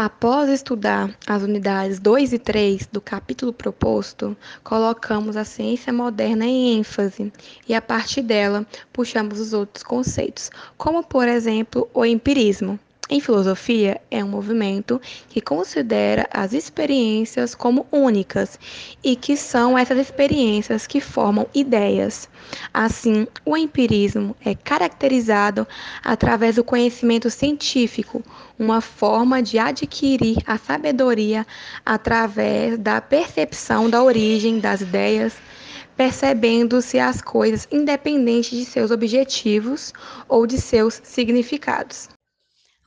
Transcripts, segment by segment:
Após estudar as unidades 2 e 3 do capítulo proposto, colocamos a ciência moderna em ênfase e, a partir dela, puxamos os outros conceitos, como, por exemplo, o empirismo. Em filosofia, é um movimento que considera as experiências como únicas e que são essas experiências que formam ideias. Assim, o empirismo é caracterizado através do conhecimento científico, uma forma de adquirir a sabedoria através da percepção da origem das ideias percebendo-se as coisas independente de seus objetivos ou de seus significados.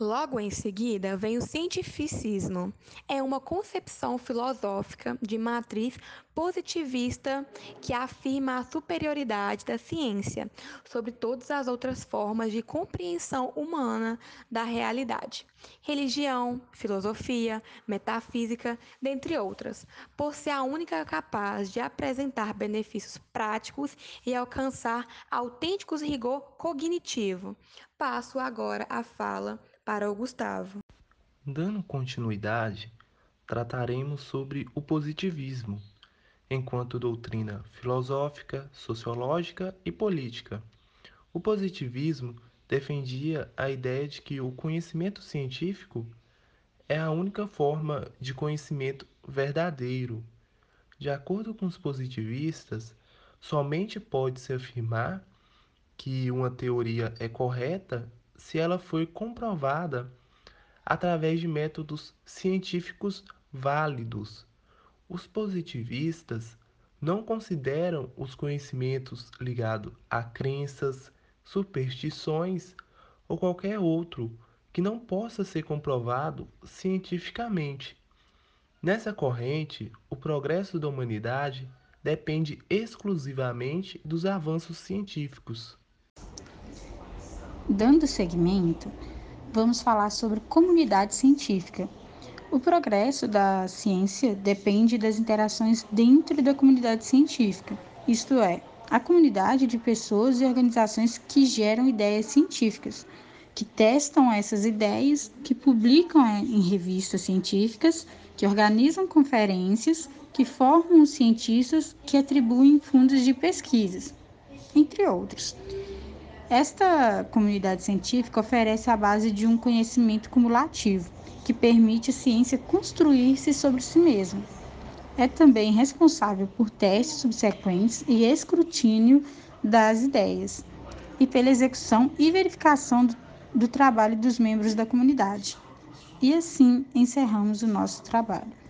Logo em seguida vem o cientificismo. É uma concepção filosófica de matriz positivista que afirma a superioridade da ciência sobre todas as outras formas de compreensão humana da realidade. Religião, filosofia, metafísica, dentre outras, por ser a única capaz de apresentar benefícios práticos e alcançar autênticos rigor cognitivo. Passo agora a fala para o Gustavo. Dando continuidade, trataremos sobre o positivismo, enquanto doutrina filosófica, sociológica e política. O positivismo defendia a ideia de que o conhecimento científico é a única forma de conhecimento verdadeiro. De acordo com os positivistas, somente pode-se afirmar que uma teoria é correta se ela foi comprovada através de métodos científicos válidos. Os positivistas não consideram os conhecimentos ligados a crenças, superstições ou qualquer outro que não possa ser comprovado cientificamente. Nessa corrente, o progresso da humanidade depende exclusivamente dos avanços científicos. Dando seguimento, vamos falar sobre comunidade científica. O progresso da ciência depende das interações dentro da comunidade científica, isto é, a comunidade de pessoas e organizações que geram ideias científicas, que testam essas ideias, que publicam em revistas científicas, que organizam conferências, que formam cientistas, que atribuem fundos de pesquisas, entre outros. Esta comunidade científica oferece a base de um conhecimento cumulativo, que permite a ciência construir-se sobre si mesma. É também responsável por testes subsequentes e escrutínio das ideias, e pela execução e verificação do, do trabalho dos membros da comunidade. E assim encerramos o nosso trabalho.